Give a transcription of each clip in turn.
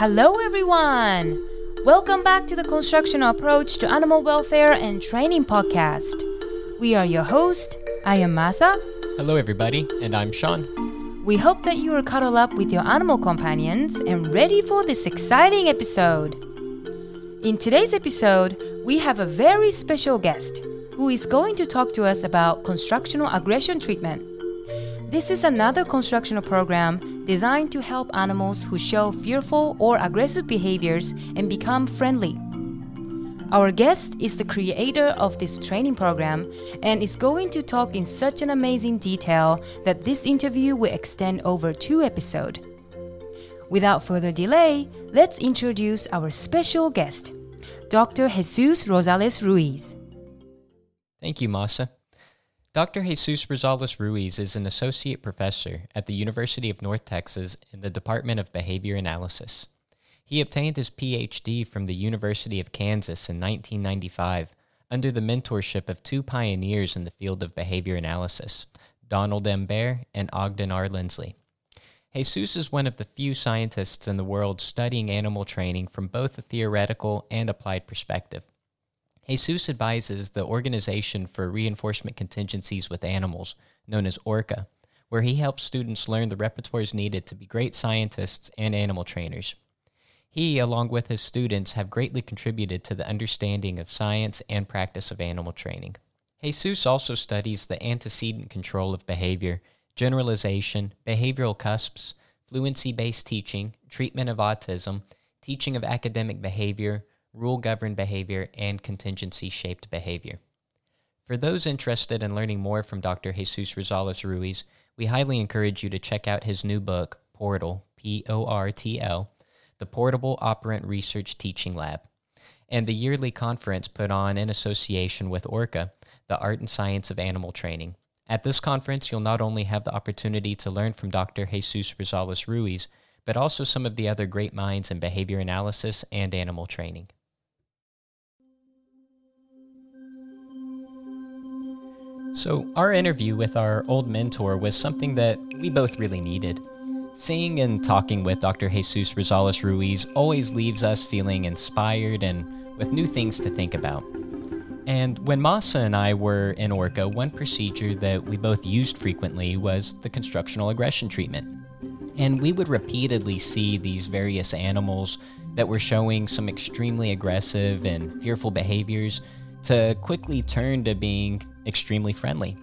Hello, everyone! Welcome back to the Constructional Approach to Animal Welfare and Training podcast. We are your host. I am Masa. Hello, everybody, and I'm Sean. We hope that you are cuddled up with your animal companions and ready for this exciting episode. In today's episode, we have a very special guest who is going to talk to us about constructional aggression treatment. This is another constructional program designed to help animals who show fearful or aggressive behaviors and become friendly. Our guest is the creator of this training program and is going to talk in such an amazing detail that this interview will extend over two episodes. Without further delay, let's introduce our special guest, Dr. Jesus Rosales Ruiz. Thank you, Masa. Dr. Jesus Rosales Ruiz is an associate professor at the University of North Texas in the Department of Behavior Analysis. He obtained his PhD from the University of Kansas in 1995 under the mentorship of two pioneers in the field of behavior analysis, Donald M. Baer and Ogden R. Lindsley. Jesus is one of the few scientists in the world studying animal training from both a theoretical and applied perspective. Jesus advises the Organization for Reinforcement Contingencies with Animals, known as ORCA, where he helps students learn the repertoires needed to be great scientists and animal trainers. He, along with his students, have greatly contributed to the understanding of science and practice of animal training. Jesus also studies the antecedent control of behavior, generalization, behavioral cusps, fluency based teaching, treatment of autism, teaching of academic behavior, rule governed behavior, and contingency shaped behavior. For those interested in learning more from Dr. Jesus Rosales Ruiz, we highly encourage you to check out his new book, Portal, P O R T L the Portable Operant Research Teaching Lab, and the yearly conference put on in association with ORCA, the Art and Science of Animal Training. At this conference, you'll not only have the opportunity to learn from Dr. Jesus Rosales Ruiz, but also some of the other great minds in behavior analysis and animal training. So, our interview with our old mentor was something that we both really needed. Seeing and talking with Dr. Jesus Rosales Ruiz always leaves us feeling inspired and with new things to think about. And when Masa and I were in Orca, one procedure that we both used frequently was the constructional aggression treatment. And we would repeatedly see these various animals that were showing some extremely aggressive and fearful behaviors to quickly turn to being extremely friendly.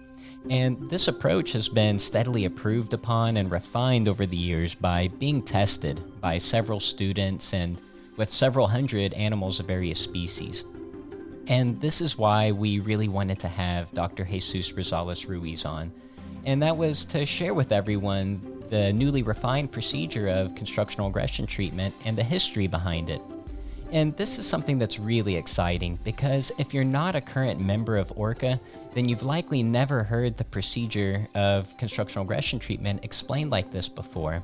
And this approach has been steadily approved upon and refined over the years by being tested by several students and with several hundred animals of various species. And this is why we really wanted to have Dr. Jesus Rosales Ruiz on. And that was to share with everyone the newly refined procedure of constructional aggression treatment and the history behind it. And this is something that's really exciting because if you're not a current member of ORCA, then you've likely never heard the procedure of constructional aggression treatment explained like this before.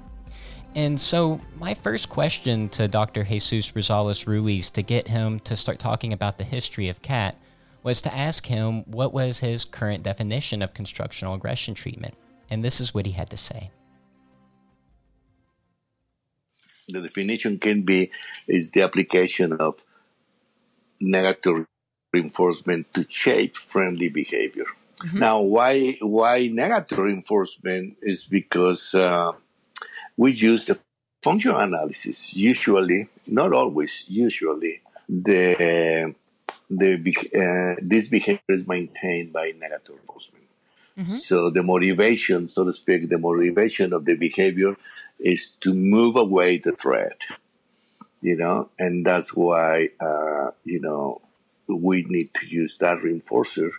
And so, my first question to Dr. Jesus Rosales Ruiz to get him to start talking about the history of CAT was to ask him what was his current definition of constructional aggression treatment. And this is what he had to say. The definition can be is the application of negative reinforcement to shape friendly behavior. Mm-hmm. Now, why why negative reinforcement is because uh, we use the functional analysis. Usually, not always. Usually, the the uh, this behavior is maintained by negative reinforcement. Mm-hmm. So the motivation, so to speak, the motivation of the behavior is to move away the threat, you know, and that's why, uh, you know, we need to use that reinforcer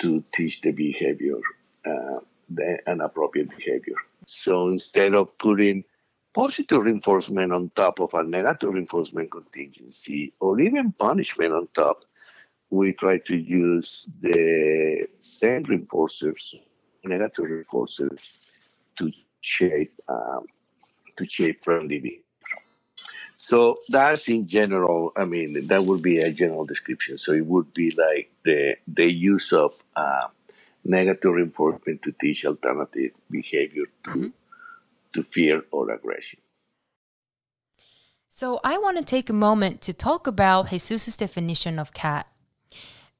to teach the behavior, uh, the inappropriate behavior. So instead of putting positive reinforcement on top of a negative reinforcement contingency or even punishment on top, we try to use the same reinforcers, negative reinforcers, to shape um, to shape friendly behavior. So that's in general. I mean, that would be a general description. So it would be like the the use of uh, negative reinforcement to teach alternative behavior to mm-hmm. to fear or aggression. So I want to take a moment to talk about Jesus' definition of cat.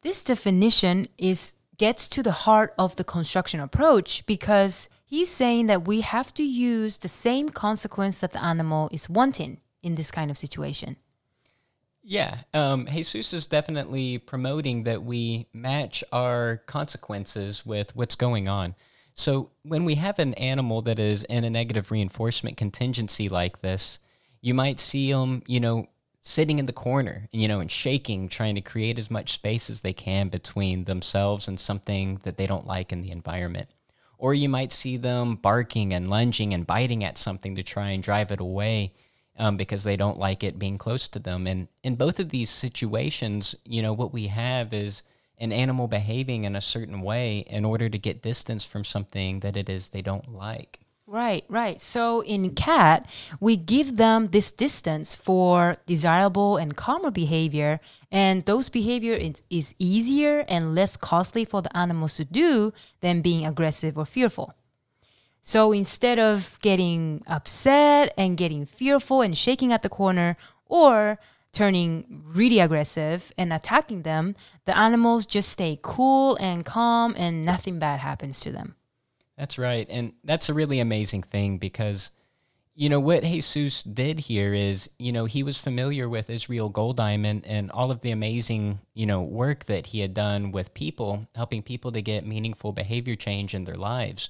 This definition is gets to the heart of the construction approach because he's saying that we have to use the same consequence that the animal is wanting in this kind of situation. Yeah, um, Jesus is definitely promoting that we match our consequences with what's going on. So when we have an animal that is in a negative reinforcement contingency like this, you might see them, you know, sitting in the corner, you know, and shaking, trying to create as much space as they can between themselves and something that they don't like in the environment. Or you might see them barking and lunging and biting at something to try and drive it away um, because they don't like it being close to them. And in both of these situations, you know, what we have is an animal behaving in a certain way in order to get distance from something that it is they don't like. Right, right. So in cat, we give them this distance for desirable and calmer behavior, and those behavior is, is easier and less costly for the animals to do than being aggressive or fearful. So instead of getting upset and getting fearful and shaking at the corner or turning really aggressive and attacking them, the animals just stay cool and calm and nothing bad happens to them. That's right. And that's a really amazing thing because, you know, what Jesus did here is, you know, he was familiar with Israel Goldiamond and all of the amazing, you know, work that he had done with people, helping people to get meaningful behavior change in their lives.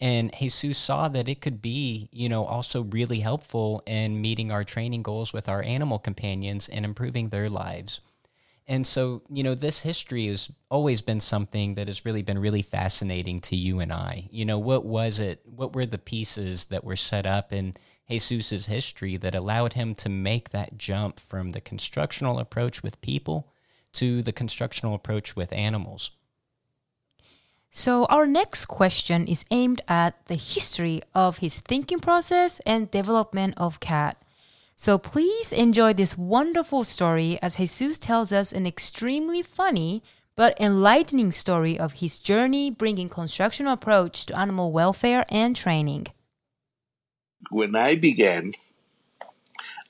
And Jesus saw that it could be, you know, also really helpful in meeting our training goals with our animal companions and improving their lives. And so, you know, this history has always been something that has really been really fascinating to you and I. You know, what was it? What were the pieces that were set up in Jesus's history that allowed him to make that jump from the constructional approach with people to the constructional approach with animals? So, our next question is aimed at the history of his thinking process and development of cat. So please enjoy this wonderful story as Jesus tells us an extremely funny but enlightening story of his journey bringing constructional approach to animal welfare and training. When I began,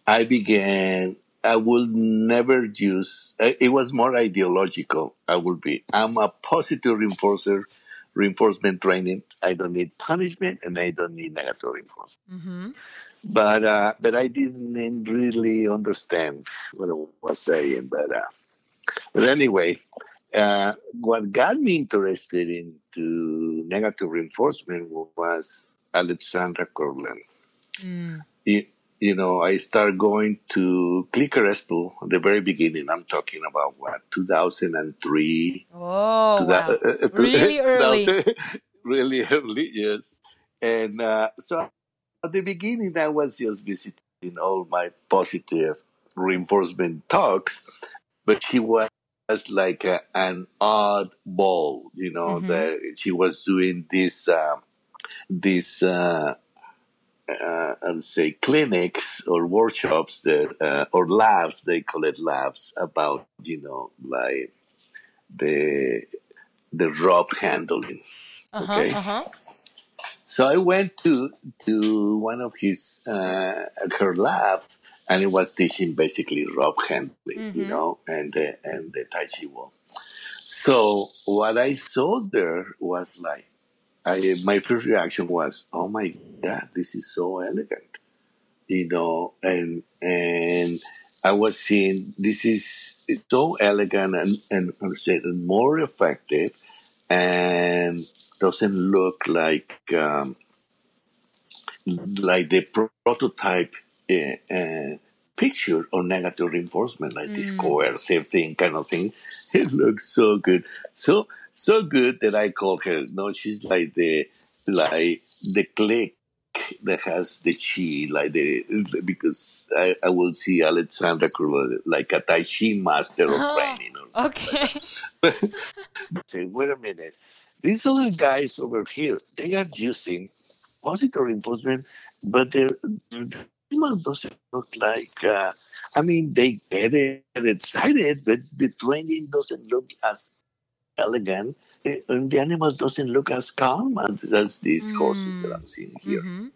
I began, I will never use, it was more ideological. I will be, I'm a positive reinforcer, reinforcement training. I don't need punishment and I don't need negative reinforcement. Mm-hmm but uh, but I didn't really understand what I was saying. But uh, but anyway, uh, what got me interested into negative reinforcement was Alexandra Kurland. Mm. You, know, I started going to Clicker Expo at the very beginning. I'm talking about what 2003. Oh, wow. Uh, uh, really early. really early, yes. And uh, so at the beginning, I was just visiting all my positive reinforcement talks, but she was like a, an oddball, you know, mm-hmm. that she was doing this, uh, this, uh, uh, would say clinics or workshops that, uh, or labs, they call it labs about, you know, like the, the rope handling. Uh-huh, okay. Uh-huh. So I went to to one of his uh, her lab, and he was teaching basically rope handling, mm-hmm. you know, and the and the Tai Chi wall. So what I saw there was like, I my first reaction was, oh my god, this is so elegant, you know, and and I was seeing this is so elegant and and more effective and doesn't look like um, like the prototype uh, uh, picture or negative reinforcement, like mm. this coercive thing kind of thing. It looks so good, so so good that I call her. No, she's like the like the click that has the chi, like the because I, I will see Alexandra like a Tai Chi master of oh, training. Or okay. Say, wait a minute. These other guys over here, they are using positive reinforcement, but their, their doesn't look like. Uh, I mean, they get it excited, but the training doesn't look as elegant and the animals doesn't look as calm as these mm. horses that I'm seeing here. Mm-hmm.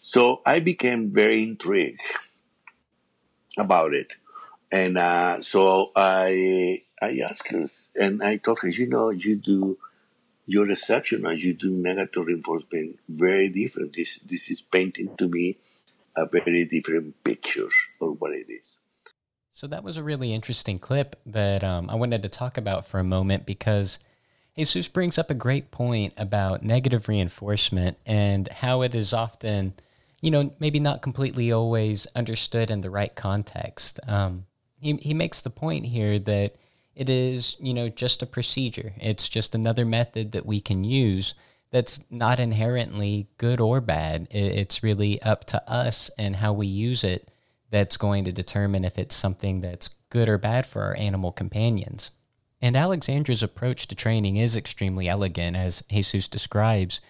So I became very intrigued. about it. And uh, so I I asked her, and I told her, you know, you do your reception and you do negative reinforcement very different. This this is painting to me a very different picture of what it is. So that was a really interesting clip that um, I wanted to talk about for a moment because Jesus brings up a great point about negative reinforcement and how it is often, you know, maybe not completely always understood in the right context. Um, he, he makes the point here that it is, you know, just a procedure. It's just another method that we can use that's not inherently good or bad. It's really up to us and how we use it that's going to determine if it's something that's good or bad for our animal companions. And Alexandra's approach to training is extremely elegant, as Jesus describes.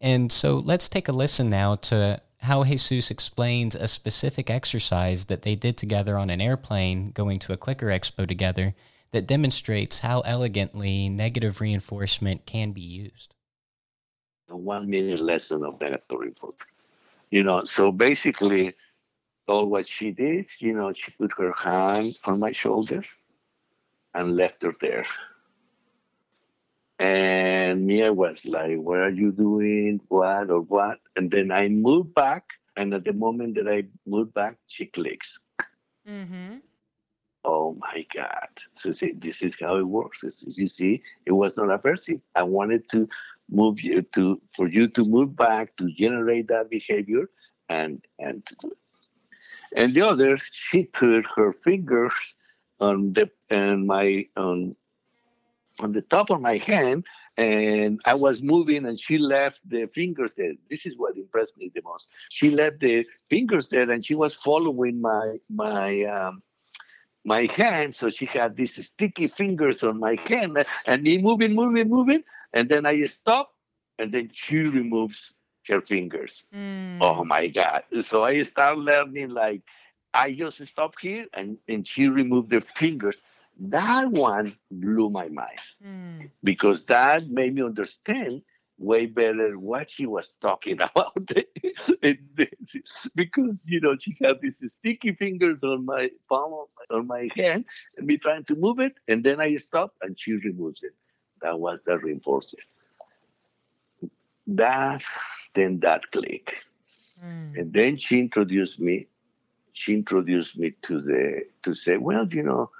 And so let's take a listen now to how Jesus explains a specific exercise that they did together on an airplane going to a clicker expo together that demonstrates how elegantly negative reinforcement can be used. A one minute lesson of negative reinforcement. You know, so basically, all what she did. You know, she put her hand on my shoulder and left her there. And Mia was like, What are you doing? What or what? And then I moved back. And at the moment that I moved back, she clicks. Mm-hmm. Oh my God. So see, this is how it works. You see, it was not aversive. I wanted to move you to for you to move back to generate that behavior and and and the other she put her fingers on the and my on on the top of my hand and I was moving and she left the fingers there. This is what impressed me the most. She left the fingers there and she was following my my um, my hand. So she had these sticky fingers on my hand and me moving, moving, moving. And then I stop and then she removes her fingers. Mm. Oh my God. So I start learning like I just stop here and, and she removed the fingers. That one blew my mind mm. because that made me understand way better what she was talking about. because you know she had these sticky fingers on my palm on my hand and me trying to move it, and then I stop and she removes it. That was the reinforcer. That then that click. Mm. And then she introduced me. She introduced me to the to say, well, you know,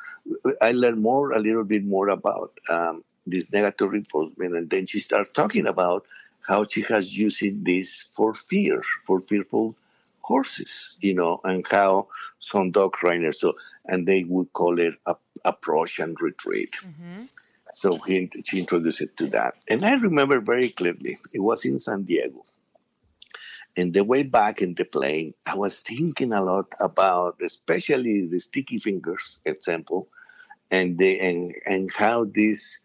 I learned more a little bit more about um, this negative reinforcement, and then she started talking about how she has using this for fear, for fearful horses, you know, and how some dog trainers so and they would call it a, approach and retreat. Mm-hmm. So he, she introduced it to that, and I remember very clearly. It was in San Diego, And the way back in the plane, I was thinking a lot about, especially the sticky fingers example, and the and and how these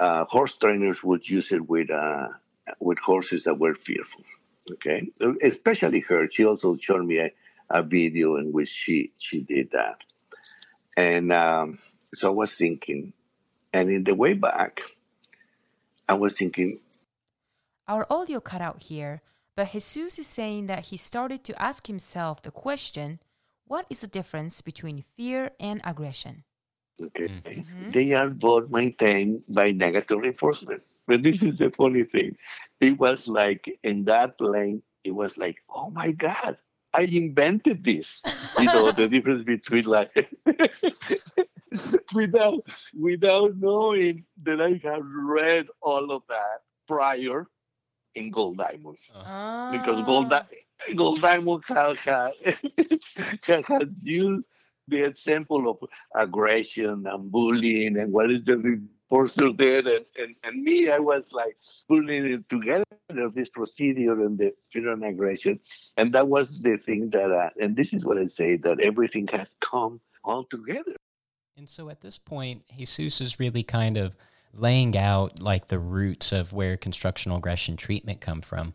uh, horse trainers would use it with uh, with horses that were fearful. Okay, especially her. She also showed me a, a video in which she she did that, and um, so I was thinking, and in the way back, I was thinking. Our audio cut out here. But Jesus is saying that he started to ask himself the question what is the difference between fear and aggression? Okay. Mm-hmm. They are both maintained by negative reinforcement. But this is the funny thing. It was like in that plane, it was like, oh my God, I invented this. You know, the difference between like without without knowing that I have read all of that prior in Goldiamond uh. because Gold, Goldiamond has, has, has used the example of aggression and bullying and what is the reinforcer there and, and, and me I was like putting it together this procedure and the and aggression and that was the thing that uh, and this is what I say that everything has come all together and so at this point Jesus is really kind of laying out like the roots of where constructional aggression treatment come from.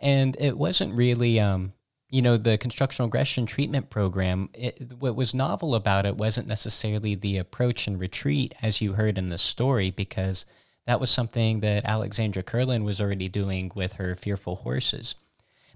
And it wasn't really, um, you know, the constructional aggression treatment program. It, what was novel about it wasn't necessarily the approach and retreat, as you heard in the story, because that was something that Alexandra Kurland was already doing with her fearful horses.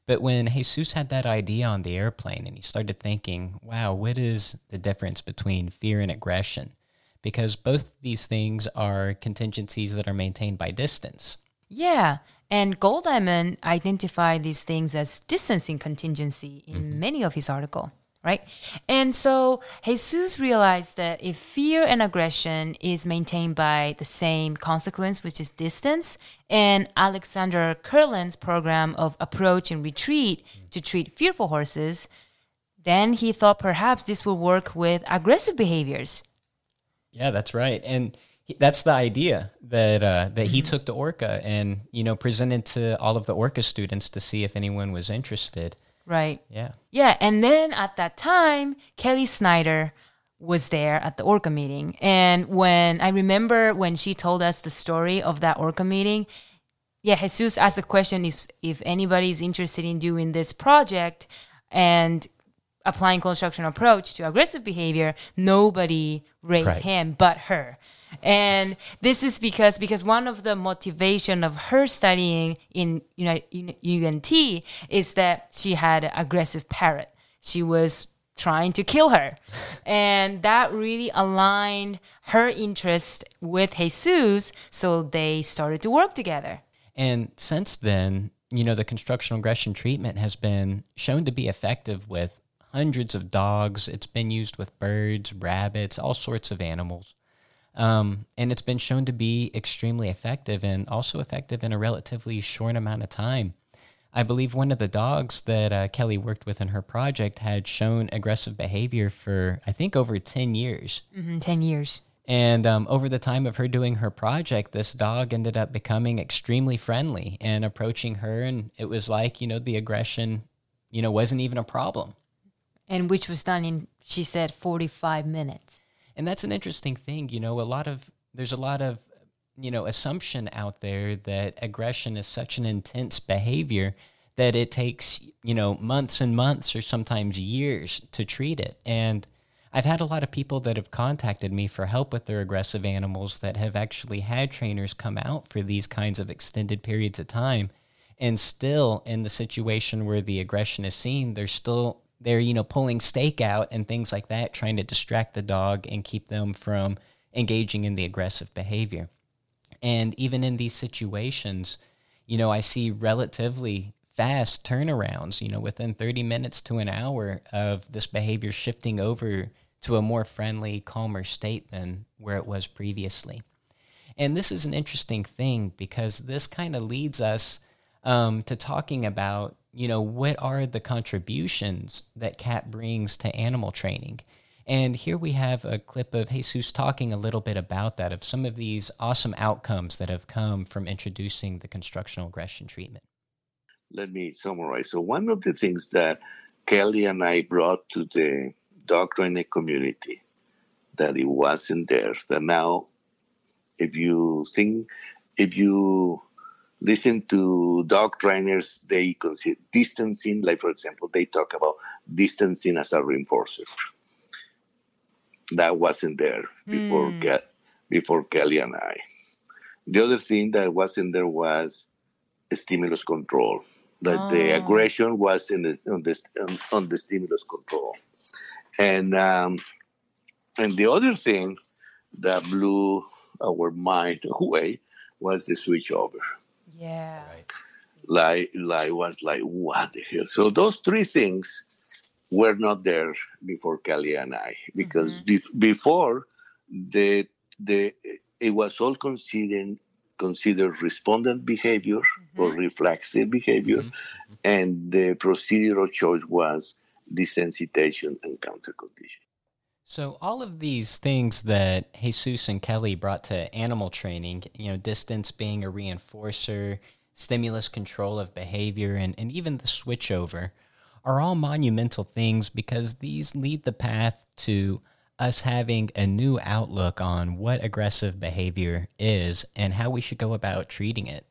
But when Jesus had that idea on the airplane and he started thinking, wow, what is the difference between fear and aggression? Because both these things are contingencies that are maintained by distance. Yeah. And Goldiamond identified these things as distancing contingency in mm-hmm. many of his articles right? And so Jesus realized that if fear and aggression is maintained by the same consequence, which is distance, and Alexandra Kurland's program of approach and retreat to treat fearful horses, then he thought perhaps this would work with aggressive behaviors. Yeah, that's right. And that's the idea that uh, that he mm-hmm. took to Orca and you know presented to all of the Orca students to see if anyone was interested. Right. Yeah. Yeah. And then at that time, Kellie Snider was there at the Orca meeting. And when I remember when she told us the story of that Orca meeting, yeah, Jesus asked the question if, if anybody's interested in doing this project and applying construction approach to aggressive behavior, nobody raised right. hand but her and this is because because one of the motivation of her studying in UNT is that she had an aggressive parrot. She was trying to kill her, and that really aligned her interest with Jesus. So they started to work together. And since then, you know, the construction aggression treatment has been shown to be effective with hundreds of dogs. It's been used with birds, rabbits, all sorts of animals. Um, and it's been shown to be extremely effective and also effective in a relatively short amount of time. I believe one of the dogs that uh, Kellie worked with in her project had shown aggressive behavior for, I think, over 10 years. Mm-hmm, 10 years. And um, over the time of her doing her project, this dog ended up becoming extremely friendly and approaching her. And it was like, you know, the aggression, you know, wasn't even a problem. And which was done in, she said, 45 minutes and that's an interesting thing you know a lot of there's a lot of you know assumption out there that aggression is such an intense behavior that it takes you know months and months or sometimes years to treat it. And I've had a lot of people that have contacted me for help with their aggressive animals that have actually had trainers come out for these kinds of extended periods of time. And still in the situation where the aggression is seen they're still they're you know pulling steak out and things like that trying to distract the dog and keep them from engaging in the aggressive behavior. And even in these situations you know i see relatively fast turnarounds you know within 30 minutes to an hour of this behavior shifting over to a more friendly calmer state than where it was previously. And this is an interesting thing because this kind of leads us um, to talking about you know, what are the contributions that CAT brings to animal training? And here we have a clip of Jesus talking a little bit about that, of some of these awesome outcomes that have come from introducing the constructional aggression treatment. Let me summarize. So, one of the things that Kellie and I brought to the dog training community that it wasn't there, that now, if you think, if you listen to dog trainers, they consider distancing, like for example, they talk about distancing as a reinforcer. That wasn't there before mm. before Kellie and I. The other thing that wasn't there was stimulus control. That oh. the aggression was in the on the on the stimulus control, and um, and the other thing that blew our mind away was the switch over yeah. Right. Like, like was like, what the hell? So those three things were not there before Kellie and I, because mm-hmm. be- before the the it was all considered considered respondent behavior mm-hmm. or reflexive behavior, mm-hmm. and the procedural choice was desensitization and counter condition. So all of these things that Jesus and Kellie brought to animal training, you know, distance being a reinforcer, stimulus control of behavior, and, and even the switchover, are all monumental things because these lead the path to us having a new outlook on what aggressive behavior is and how we should go about treating it.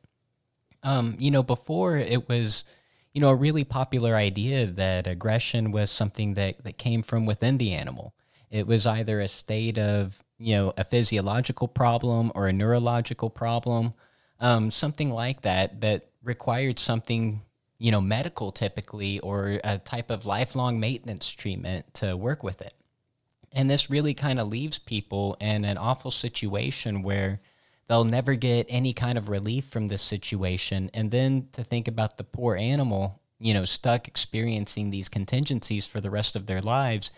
Um, you know, before it was, you know, a really popular idea that aggression was something that, that came from within the animal it was either a state of, you know, a physiological problem or a neurological problem, um, something like that, that required something, you know, medical typically or a type of lifelong maintenance treatment to work with it. And this really kind of leaves people in an awful situation where they'll never get any kind of relief from this situation. And then to think about the poor animal, you know, stuck experiencing these contingencies for the rest of their lives,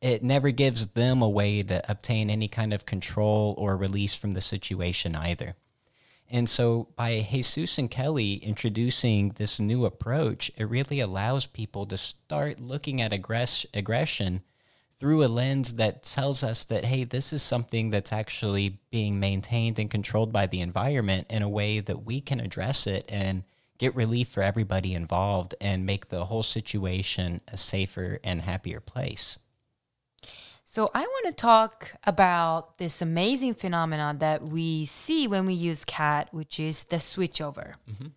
it never gives them a way to obtain any kind of control or release from the situation either. And so by Jesus and Kellie introducing this new approach, it really allows people to start looking at aggress- aggression through a lens that tells us that, hey, this is something that's actually being maintained and controlled by the environment in a way that we can address it and get relief for everybody involved and make the whole situation a safer and happier place. So I want to talk about this amazing phenomenon that we see when we use cat, which is the switchover. Mm-hmm.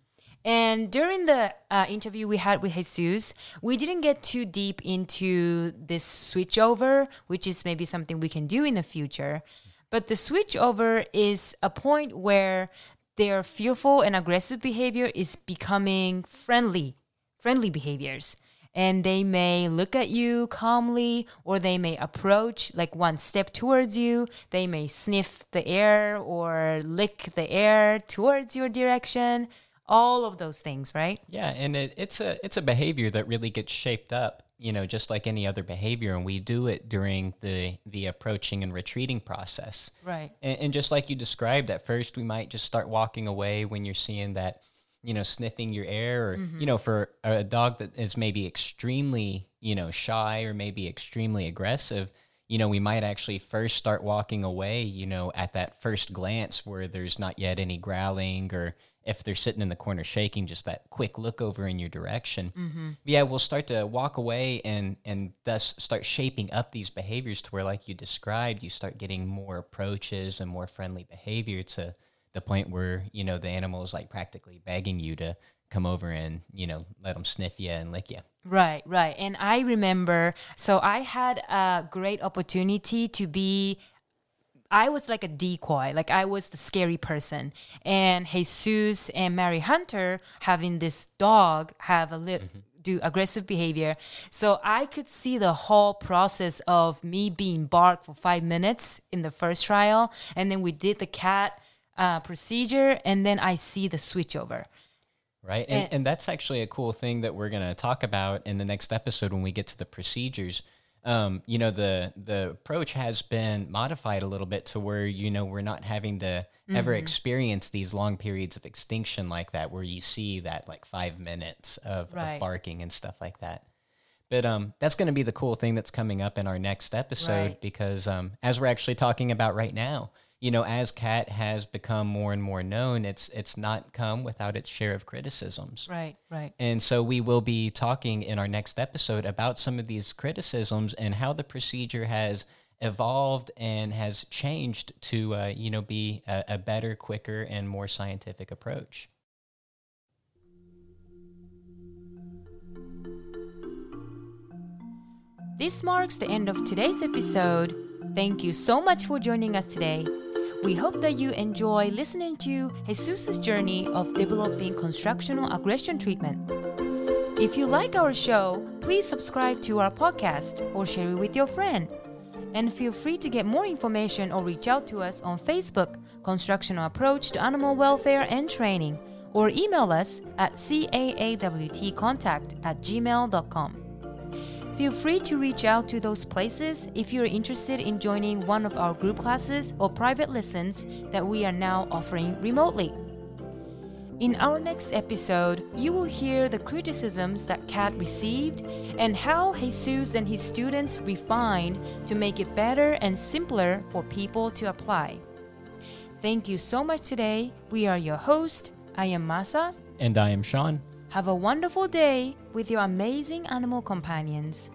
And during the uh, interview we had with Jesus, we didn't get too deep into this switchover, which is maybe something we can do in the future. But the switchover is a point where their fearful and aggressive behavior is becoming friendly, friendly behaviors. And they may look at you calmly, or they may approach like one step towards you. They may sniff the air or lick the air towards your direction all of those things, right? Yeah, and it, it's a it's a behavior that really gets shaped up, you know, just like any other behavior, and we do it during the the approaching and retreating process, right? And, and just like you described, at first we might just start walking away when you're seeing that, you know, sniffing your air, or mm-hmm. you know, for a dog that is maybe extremely, you know, shy or maybe extremely aggressive you know, we might actually first start walking away, you know, at that first glance where there's not yet any growling or if they're sitting in the corner shaking, just that quick look over in your direction. Mm-hmm. Yeah, we'll start to walk away and and thus start shaping up these behaviors to where, like you described, you start getting more approaches and more friendly behavior to the point where you know the animal is like practically begging you to come over and you know let them sniff you and lick you. Right, right. And I remember, so I had a great opportunity to be I was like a decoy, like I was the scary person. And Jesus and Mary Hunter having this dog have a little mm-hmm. do aggressive behavior. So I could see the whole process of me being barked for five minutes in the first trial, and then we did the cat uh, procedure, and then I see the switchover. Right, and, and, and that's actually a cool thing that we're going to talk about in the next episode when we get to the procedures um, you know the the approach has been modified a little bit to where you know we're not having to mm-hmm. ever experience these long periods of extinction like that where you see that like five minutes of, right. of barking and stuff like that but um, that's going to be the cool thing that's coming up in our next episode right. because um, as we're actually talking about right now you know, as cat has become more and more known, it's it's not come without its share of criticisms. Right, right. And so we will be talking in our next episode about some of these criticisms and how the procedure has evolved and has changed to uh, you know be a, a better, quicker, and more scientific approach. This marks the end of today's episode. Thank you so much for joining us today. We hope that you enjoy listening to Jesus' journey of developing constructional aggression treatment. If you like our show, please subscribe to our podcast or share it with your friend. And feel free to get more information or reach out to us on Facebook, Constructional Approach to Animal Welfare and Training, or email us at caawtcontact at gmail.com. Feel free to reach out to those places if you're interested in joining one of our group classes or private lessons that we are now offering remotely. In our next episode, you will hear the criticisms that Cat received and how Jesus and his students refined to make it better and simpler for people to apply. Thank you so much today. We are your host. I am Masa. And I am Sean. Have a wonderful day with your amazing animal companions.